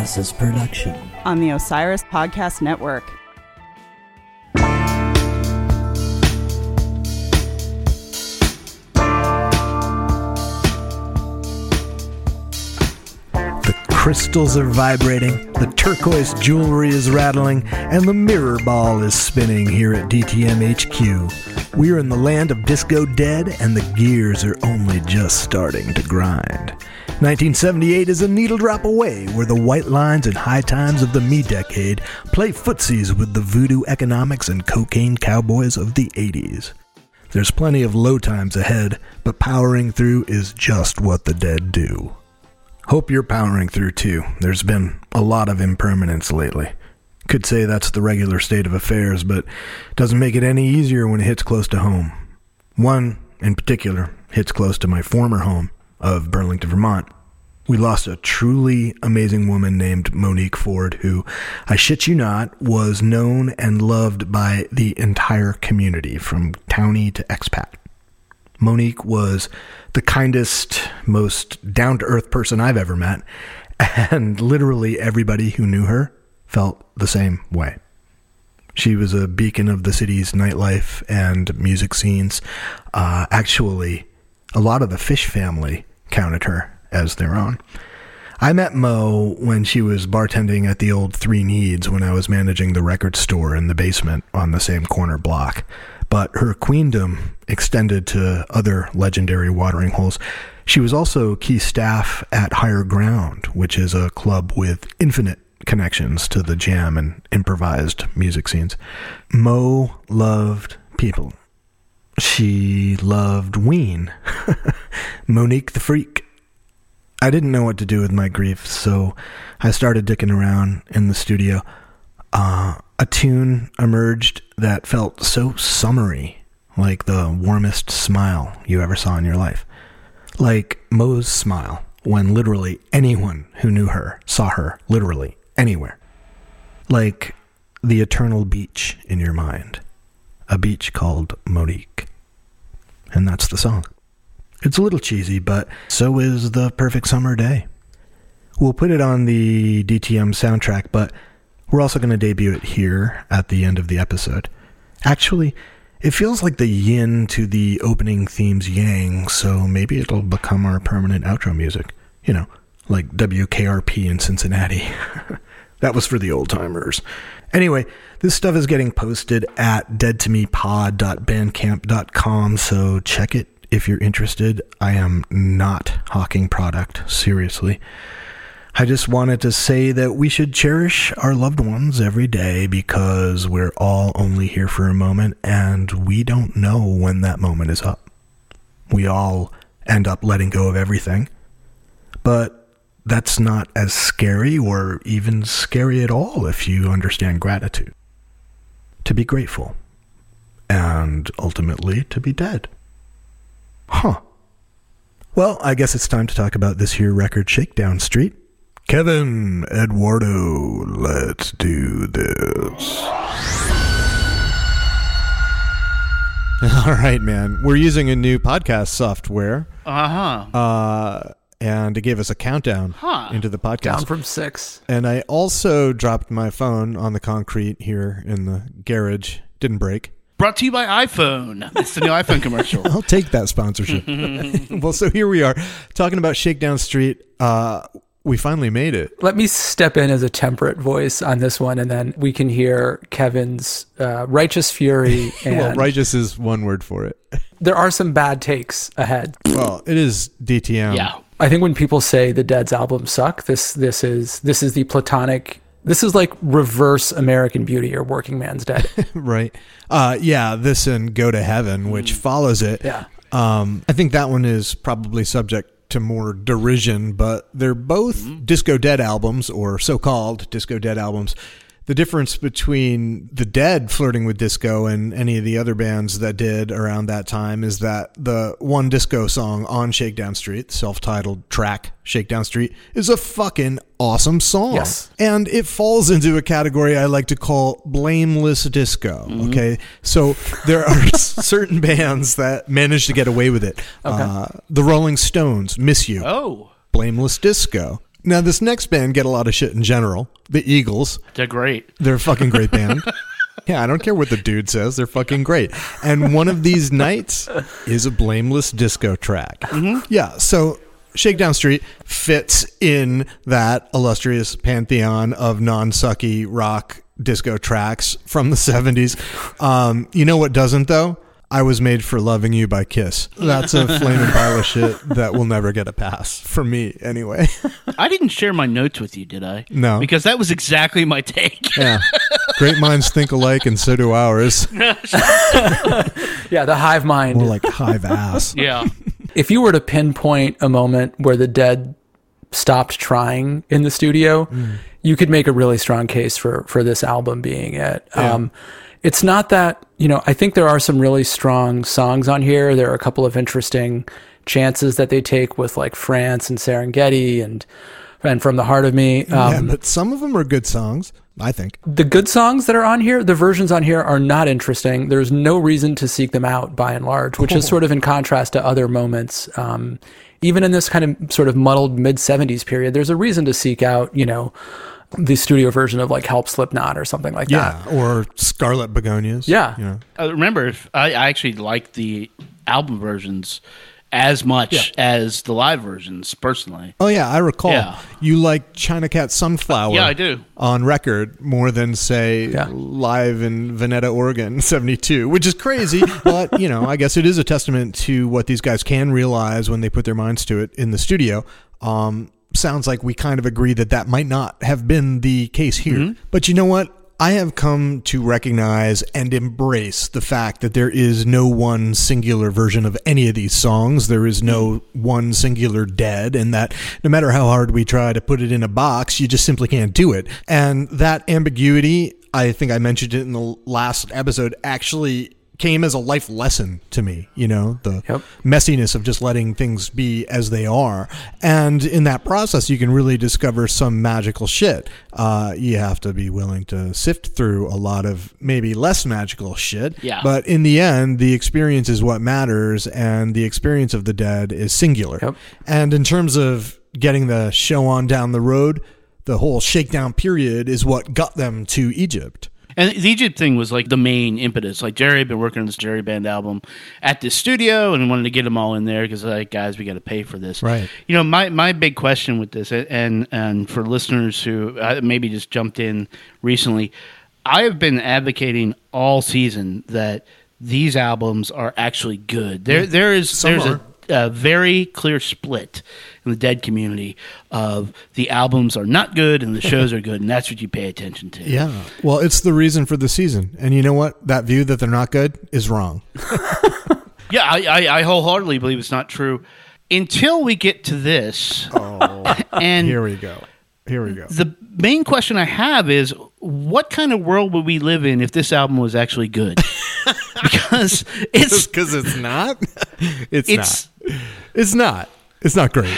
Production. on the Osiris Podcast Network. The crystals are vibrating, the turquoise jewelry is rattling, and the mirror ball is spinning here at DTM HQ. We're in the land of Disco Dead, and the gears are only just starting to grind. 1978 is a needle drop away where the white lines and high times of the me decade play footsies with the voodoo economics and cocaine cowboys of the 80s. There's plenty of low times ahead, but powering through is just what the dead do. Hope you're powering through too. There's been a lot of impermanence lately. Could say that's the regular state of affairs, but doesn't make it any easier when it hits close to home. One, in particular, hits close to my former home of Burlington, Vermont. We lost a truly amazing woman named Monique Ford, who, I shit you not, was known and loved by the entire community, from townie to expat. Monique was the kindest, most down to earth person I've ever met, and literally everybody who knew her felt the same way. She was a beacon of the city's nightlife and music scenes. Uh, actually, a lot of the Fish family counted her as their own. I met Mo when she was bartending at the old Three Needs when I was managing the record store in the basement on the same corner block. But her queendom extended to other legendary watering holes. She was also key staff at Higher Ground, which is a club with infinite connections to the jam and improvised music scenes. Mo loved people. She loved Ween. Monique the Freak. I didn't know what to do with my grief, so I started dicking around in the studio. Uh, a tune emerged that felt so summery, like the warmest smile you ever saw in your life. Like Mo's smile when literally anyone who knew her saw her literally anywhere. Like the eternal beach in your mind, a beach called Monique. And that's the song. It's a little cheesy, but so is the perfect summer day. We'll put it on the DTM soundtrack, but we're also going to debut it here at the end of the episode. Actually, it feels like the yin to the opening theme's yang, so maybe it'll become our permanent outro music. You know, like WKRP in Cincinnati. that was for the old timers. Anyway, this stuff is getting posted at deadtomepod.bandcamp.com, so check it if you're interested. I am not hawking product, seriously. I just wanted to say that we should cherish our loved ones every day because we're all only here for a moment and we don't know when that moment is up. We all end up letting go of everything. But that's not as scary or even scary at all if you understand gratitude. To be grateful. And ultimately to be dead. Huh. Well, I guess it's time to talk about this here record, Shakedown Street. Kevin, Eduardo, let's do this. All right, man. We're using a new podcast software, Uh-huh. uh, and it gave us a countdown Huh. into the podcast. Down from six. and I also dropped my phone on the concrete here in the garage. Didn't break. Brought to you by iPhone. It's the new iPhone commercial. I'll take that sponsorship. well, so here we are talking about Shakedown Street. Uh, we finally made it. Let me step in as a temperate voice on this one, and then we can hear Kevin's uh, righteous fury. And well, righteous is one word for it. there are some bad takes ahead. Well, it is DTM. yeah. I think when people say the Dead's albums suck, this this is this is the platonic. This is like reverse American Beauty or Working Man's Dead. right. Uh, yeah, this and Go to Heaven, which follows it. Yeah. Um, I think that one is probably subject to more derision, but they're both Disco Dead albums, or so called Disco Dead albums. The difference between the Dead flirting with disco and any of the other bands that did around that time is that the one disco song on Shakedown Street, self titled track Shakedown Street, is a fucking awesome song. Yes. And it falls into a category I like to call blameless disco. Okay. So there are certain bands that manage to get away with it. Uh, the Rolling Stones, Miss You, Oh. blameless disco. Now, this next band get a lot of shit in general. The Eagles, They're great. they're a fucking great band. Yeah, I don't care what the dude says. They're fucking great. And one of these nights is a blameless disco track. Yeah, so Shakedown Street fits in that illustrious pantheon of non sucky rock disco tracks from the 70s. Um, you know what doesn't, though? I was made for loving you by Kiss. That's a flaming pile of shit that will never get a pass from me, anyway. I didn't share my notes with you, did I? No. Because that was exactly my take. Yeah. Great minds think alike, and so do ours. Yeah, the hive mind. More like hive ass. yeah. if you were to pinpoint a moment where the dead stopped trying in the studio, you could make a really strong case for for this album being it. Um, it's not that you know. I think there are some really strong songs on here. There are a couple of interesting chances that they take with like France and Serengeti and and from the heart of me. Um, yeah, but some of them are good songs, I think. the good songs that are on here, the versions on here are not interesting. There's no reason to seek them out by and large, which is sort of in contrast to other moments. Um, even in this kind of sort of muddled mid 70s period, there's a reason to seek out, you know, the studio version of like Help Slipknot or something like that. Yeah, or Scarlet Begonias. Yeah. You know. I remember, I, I actually like the album versions as much as the live versions, personally. Oh yeah, I recall. Yeah. You like China Cat Sunflower. Yeah, I do. On record more than say Yeah. live in Veneta, Oregon, seventy two, which is crazy. but you know, I guess it is a testament to what these guys can realize when they put their minds to it in the studio. Um, sounds like we kind of agree that that might not have been the case here. Mm-hmm. But you know what? I have come to recognize and embrace the fact that there is no one singular version of any of these songs. There is no one singular dead, and that no matter how hard we try to put it in a box, you just simply can't do it. And that ambiguity, I think I mentioned it in the last episode, actually came as a life lesson to me, you know, the Yep. messiness of just letting things be as they are. And in that process, you can really discover some magical shit. Uh, you have to be willing to sift through a lot of maybe less magical shit. Yeah. But in the end, the experience is what matters, and the experience of the dead is singular. Yep. And in terms of getting the show on down the road, the whole shakedown period is what got them to Egypt. And the Egypt thing was like the main impetus. Like Jerry had been working on this Jerry Band album at this studio and wanted to get them all in there because like guys, we got to pay for this. Right. You know, my my big question with this, and and for listeners who uh, maybe just jumped in recently, I have been advocating all season that these albums are actually good. There there is Some there's are. a, a very clear split in the dead community of the albums are not good and the shows are good, and that's what you pay attention to. Yeah. Well, it's the reason for the season. And you know what? That view that they're not good is wrong. Yeah, I, I, I wholeheartedly believe it's not true until we get to this. Oh, and Here we go. Here we go. the main question I have is what kind of world would we live in if this album was actually good? because it's Because it's not. It's, it's not. It's not. It's not great.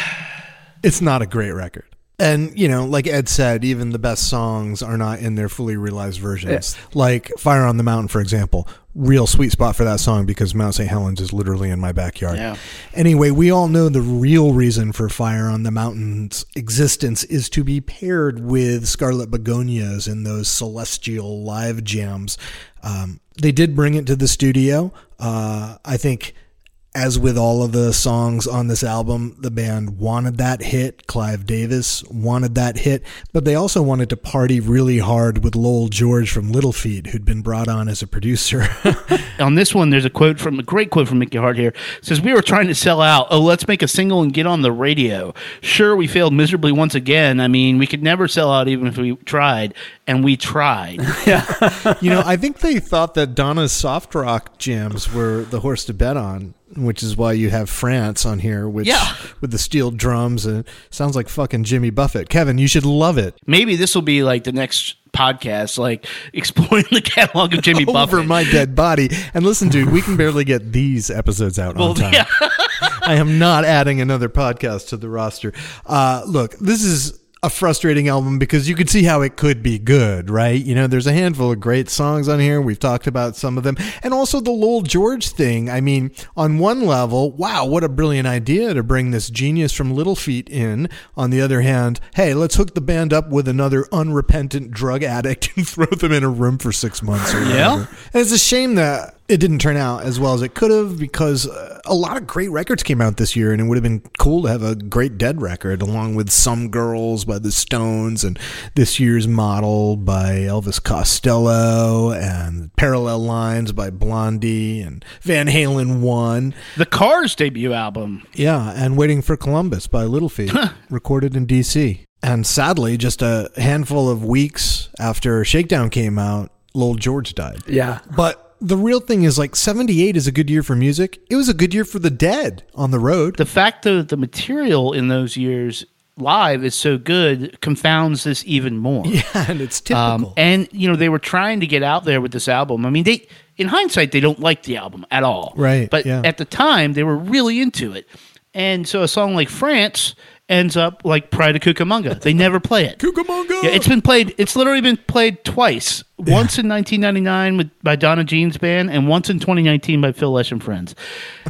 It's not a great record. And you know, like Ed said, even the best songs are not in their fully realized versions. Like "Fire on the Mountain," for example, real sweet spot for that song because Mount St. Helens is literally in my backyard. Yeah. Anyway, we all know the real reason for Fire on the Mountain's existence is to be paired with Scarlet Begonias in those celestial live jams. Um, they did bring it to the studio. Uh, I think as with all of the songs on this album, the band wanted that hit. Clive Davis wanted that hit, but they also wanted to party really hard with Lowell George from Little Feat, who'd been brought on as a producer. on this one. There's a quote from a great quote from Mickey Hart here. It says we were trying to sell out. Oh, let's make a single and get on the radio. Sure, we failed miserably once again. I mean, we could never sell out even if we tried, and we tried. you know, I think they thought that Donna's soft rock jams were the horse to bet on, which is why you have France on here, which Yeah. with the steel drums and sounds like fucking Jimmy Buffett. Kevin, you should love it. Maybe this will be like the next podcast, like exploring the catalog of Jimmy Over Buffett. Over my dead body. And listen, dude, we can barely get these episodes out on well, time. yeah. I am not adding another podcast to the roster. Uh, look, this is a frustrating album because you could see how it could be good, right? You know, there's a handful of great songs on here. We've talked about some of them. And also the Lowell George thing. I mean, on one level, wow, what a brilliant idea to bring this genius from Little Feat in. On the other hand, hey, let's hook the band up with another unrepentant drug addict and throw them in a room for six months. Yeah. And it's a shame that it didn't turn out as well as it could have because uh, a lot of great records came out this year and it would have been cool to have a great dead record along with some girls by the stones and this year's model by elvis costello and parallel lines by blondie and van halen 1 The Cars debut album. yeah and waiting for columbus by little feat recorded in dc and sadly just a handful of weeks after shakedown came out lowell george died Yeah. but the real thing is like 78 is a good year for music. It was a good year for the dead on the road. The fact that the material in those years live is so good confounds this even more. yeah, and it's typical. Um, and you know they were trying to get out there with this album. I mean, they in hindsight they don't like the album at all, Right, But yeah. at the time they were really into it. And so a song like France ends up like Pride of Cucamonga. They never play it. Cucamonga! Yeah, it's been played. It's literally been played twice. Once in 1999 with, by Donna Jean's band, and once in 2019 by Phil Lesh and Friends.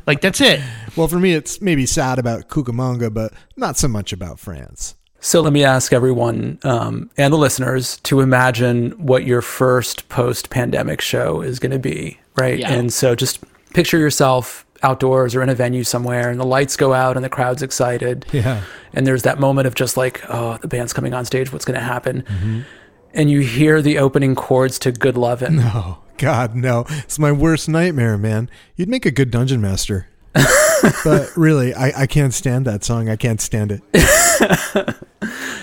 Like that's it. well, for me, it's maybe sad about Cucamonga, but not so much about France. So let me ask everyone um, and the listeners to imagine what your first post-pandemic show is going to be, right? Yeah. And so just picture yourself outdoors or in a venue somewhere, and the lights go out and the crowd's excited. Yeah. And there's that moment of just like, oh, the band's coming on stage. What's going to happen? Mm-hmm. And you hear the opening chords to "Good Lovin'." Oh, God, no. It's my worst nightmare, man. You'd make a good dungeon master. but really, I, I can't stand that song. I can't stand it.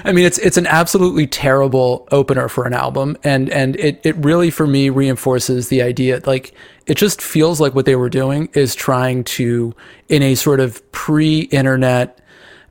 I mean, it's it's an absolutely terrible opener for an album, and and it it really for me reinforces the idea. Like it just feels like what they were doing is trying to, in a sort of pre-internet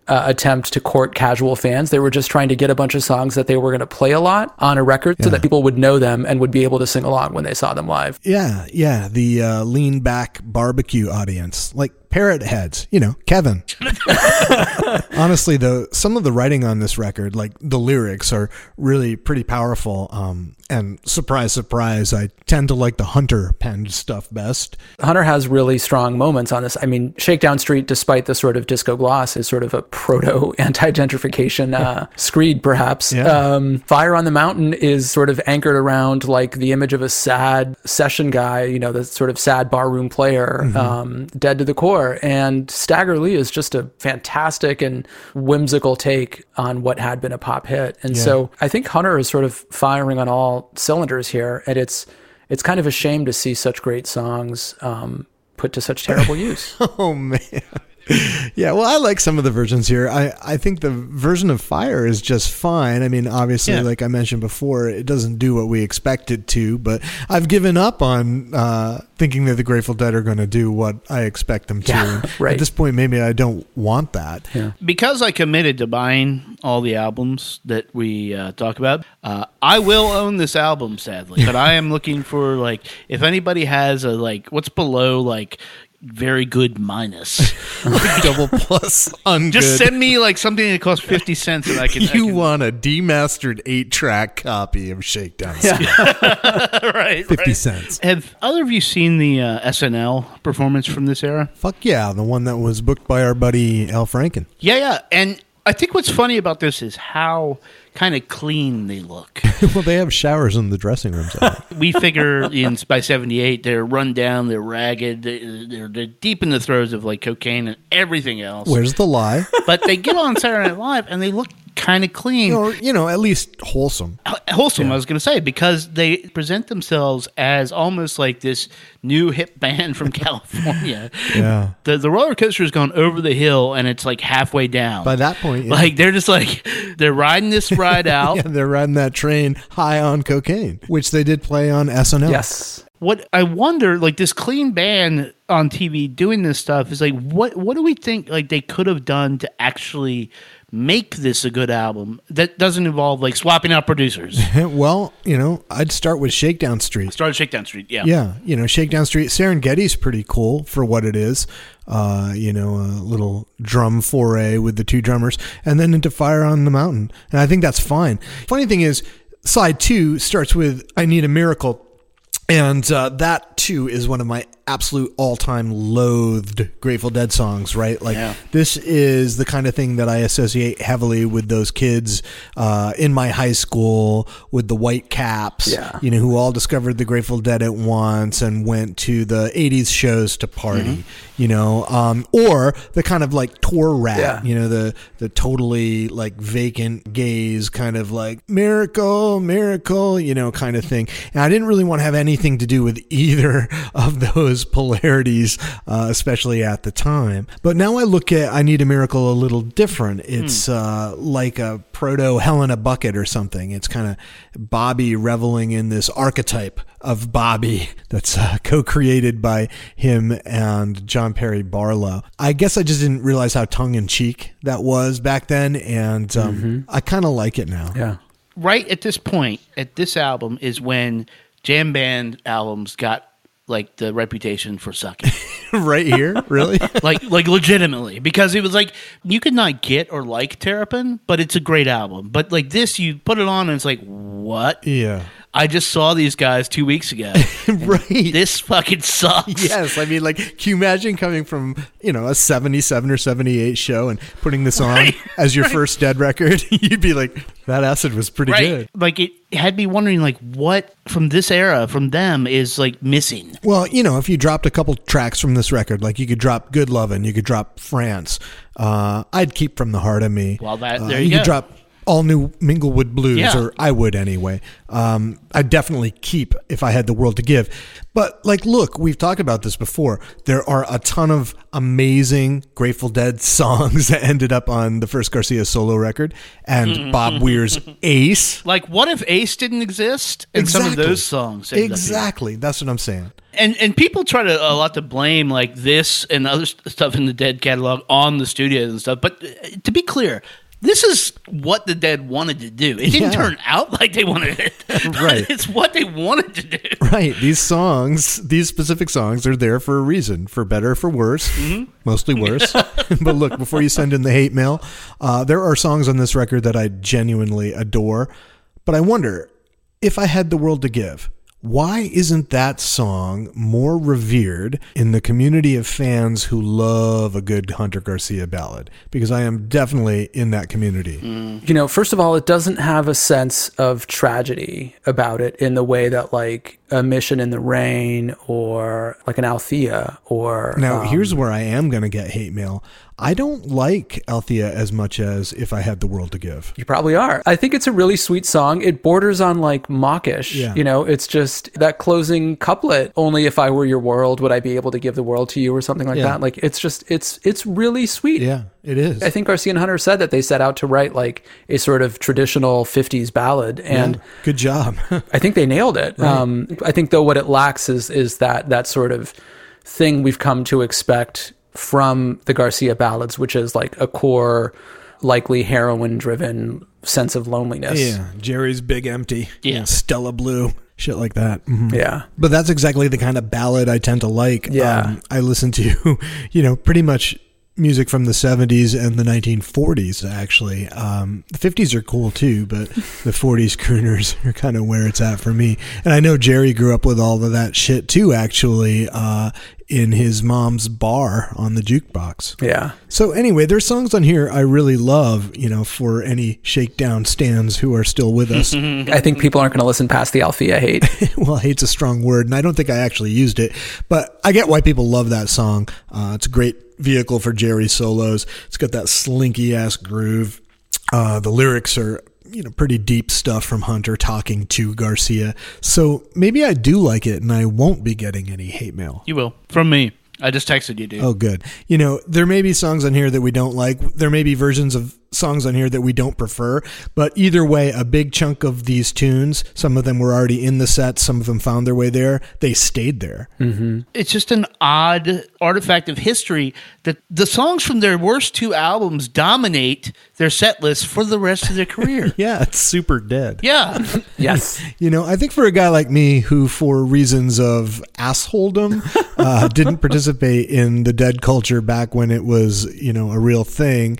uh, attempt to court casual fans, they were just trying to get a bunch of songs that they were going to play a lot on a record, so that people would know them and would be able to sing along when they saw them live. Yeah, yeah. The uh, lean back barbecue audience, like parrot heads, you know, Kevin. Honestly, though, some of the writing on this record, like the lyrics, are really pretty powerful. Um, and surprise, surprise, I tend to like the Hunter penned stuff best. Hunter has really strong moments on this. I mean, Shakedown Street, despite the sort of disco gloss, is sort of a proto anti gentrification uh, screed, perhaps. Yeah. Um, Fire on the Mountain is sort of anchored around like the image of a sad session guy, you know, the sort of sad barroom player, um, dead to the core. And Stagger Lee is just a fantastic and whimsical take on what had been a pop hit. And so I think Hunter is sort of firing on all cylinders here, and it's it's kind of a shame to see such great songs um, put to such terrible use. Oh man. Yeah, well, I like some of the versions here. I, I think the version of Fire is just fine. I mean, obviously, Yeah. like I mentioned before, it doesn't do what we expect it to, but I've given up on uh, thinking that the Grateful Dead are going to do what I expect them to. Yeah, right. At this point, maybe I don't want that. Yeah. because I committed to buying all the albums that we uh, talk about, uh, I will own this album, sadly. But I am looking for like if anybody has a like what's below like very good minus, Double plus ungood. just send me like something that costs fifty cents and I can. I you can- want a demastered eight track copy of Shakedown. Yeah. right? 50 right. cents. Have either of you seen the uh, SNL performance from this era? Fuck yeah, the one that was booked by our buddy Al Franken. Yeah, yeah. And I think what's funny about this is how kind of clean they look. well, they have showers in the dressing rooms. We figure in by 78 they're run down they're ragged they- they're, they're deep in the throes of like cocaine and everything else Where's the lie? but they get on saturday night live and they look kind of clean or, you know, at least wholesome. Uh, wholesome i was going to say because they present themselves as almost like this new hip band from california Yeah. the, the roller coaster has gone over the hill and it's like halfway down By that point, yeah. like they're just like they're riding this ride out yeah, they're riding that train high on cocaine, which they did play on SNL. Yes. what I wonder, like this clean band on TV doing this stuff, is like what what do we think like they could have done to actually make this a good album that doesn't involve like swapping out producers? well, you know, I'd start with Shakedown Street. Started Shakedown Street, yeah. Yeah, you know, Shakedown Street. Serengeti's pretty cool for what it is. uh, you know, a little drum foray with the two drummers, and then into Fire on the Mountain. And I think that's fine. Funny thing is, side two starts with I Need a Miracle. And uh, that too is one of my absolute all-time loathed Grateful Dead songs. Right, like Yeah. this is the kind of thing that I associate heavily with those kids uh, in my high school with the white caps. Yeah. you know, who all discovered the Grateful Dead at once and went to the '80s shows to party. You know, um, or the kind of like tour rat. Yeah. You know, the the totally like vacant gaze kind of like miracle, miracle. You know, kind of thing. And I didn't really want to have anything to do with either of those polarities, uh, especially at the time. But now I look at I Need a Miracle a little different. It's uh, like a proto Hell in a Bucket or something. It's kind of Bobby reveling in this archetype of Bobby that's uh, co-created by him and John Perry Barlow. I guess I just didn't realize how tongue-in-cheek that was back then, and um, I kind of like it now. Yeah. right at this point, at this album, is when jam band albums got like the reputation for sucking. right here, really? like like legitimately because it was like you could not get or like Terrapin, but it's a great album. But like this, you put it on and it's like what? yeah. I just saw these guys two weeks ago. right. this fucking sucks. Yes, I mean, like, can you imagine coming from you know a seventy-seven or seventy-eight show and putting this on Right, as your first Dead record? You'd be like, that acid was pretty Right. good. Like it had me wondering like what from this era from them is like missing. Well, you know, if you dropped a couple tracks from this record, like you could drop "Good Lovin'," you could drop "France," uh, I'd keep "From the Heart of Me." Well, that- Uh, there you could go. drop all new Minglewood Blues, Yeah. or I would anyway. Um, I'd definitely keep if I had the world to give. But like, look, we've talked about this before. There are a ton of amazing Grateful Dead songs that ended up on the first Garcia solo record, and Bob Weir's "Ace." Like what if Ace didn't exist and some of those songs Exactly, that's what I'm saying. and and people try to a lot to blame like this and other st- stuff in the Dead catalog on the studios and stuff. But uh, to be clear, this is what the Dead wanted to do. It didn't Yeah. turn out like they wanted it. Right. it's what they wanted to do. Right. These songs, these specific songs, are there for a reason, for better, for worse, mostly worse. but look, before you send in the hate mail, uh, there are songs on this record that I genuinely adore. But I wonder if I had the world to give. Why isn't that song more revered in the community of fans who love a good Hunter Garcia ballad? Because I am definitely in that community. You know, first of all, it doesn't have a sense of tragedy about it in the way that like a Mission in the Rain or like an Althea or Now, um, here's where I am going to get hate mail. I don't like Althea as much as if I had the world to give. You probably are. I think it's a really sweet song. It borders on like mawkish. Yeah. You know, it's just that closing couplet. Only if I were your world would I be able to give the world to you or something like Yeah. that. Like it's just it's it's really sweet. Yeah, it is. I think Garcia and Hunter said that they set out to write like a sort of traditional 50s ballad and Good job. I think they nailed it. Um, I think though what it lacks is is that that sort of thing we've come to expect from the Garcia ballads, which is like a core, likely heroin driven sense of loneliness. yeah, Jerry's Big Empty. Yeah. Stella Blue. Shit like that. Mhm. Yeah. But that's exactly the kind of ballad I tend to like. Um, Yeah. I listen to, you know, pretty much music from the 70s and the 1940s, actually. Um, the 50s are cool too, but the 40s crooners are kind of where it's at for me. And I know Jerry grew up with all of that shit too, actually, uh, in his mom's bar on the jukebox. Yeah. So anyway, there's songs on here I really love, you know, for any shakedown stands who are still with us. I think people aren't going to listen past the Althea hate. well, hate's a strong word, and I don't think I actually used it, but I get why people love that song. Uh, it's a great vehicle for Jerry solos. It's got that slinky ass groove. Uh, the lyrics are, you know, pretty deep stuff from Hunter talking to Garcia. So maybe I do like it, and I won't be getting any hate mail. You will from me. I just texted you, dude. Oh, good. You know, there may be songs on here that we don't like. There may be versions of songs on here that we don't prefer. But either way, a big chunk of these tunes, some of them were already in the set, some of them found their way there. They stayed there. it's just an odd artifact of history that the songs from their worst two albums dominate their set list for the rest of their career. Yeah, it's super dead. yeah. Yes. You know, I think for a guy like me who, for reasons of assholedom, uh, didn't participate in the dead culture back when it was, you know, a real thing.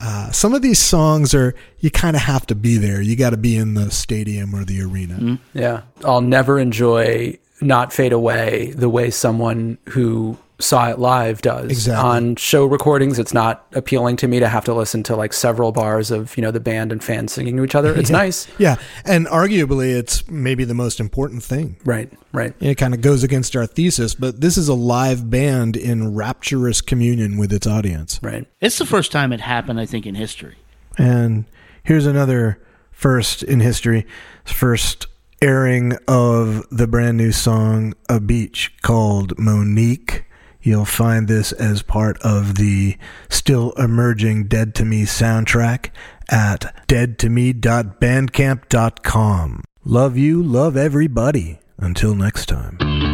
Uh, some of these songs are you kind of have to be there. You got to be in the stadium or the arena. Yeah. I'll never enjoy Not Fade Away the way someone who saw it live does. Exactly. On show recordings, it's not appealing to me to have to listen to like several bars of, you know, the band and fans singing to each other. It's nice. Yeah, and arguably, it's maybe the most important thing. Right. Right. It kind of goes against our thesis, but this is a live band in rapturous communion with its audience. Right. It's the first time it happened, I think, in history. And here's another first in history, first airing of the brand new song A Beach called Monique. You'll find this as part of the still emerging Dead to Me soundtrack at deadtome.bandcamp.com. Love you, love everybody. Until next time.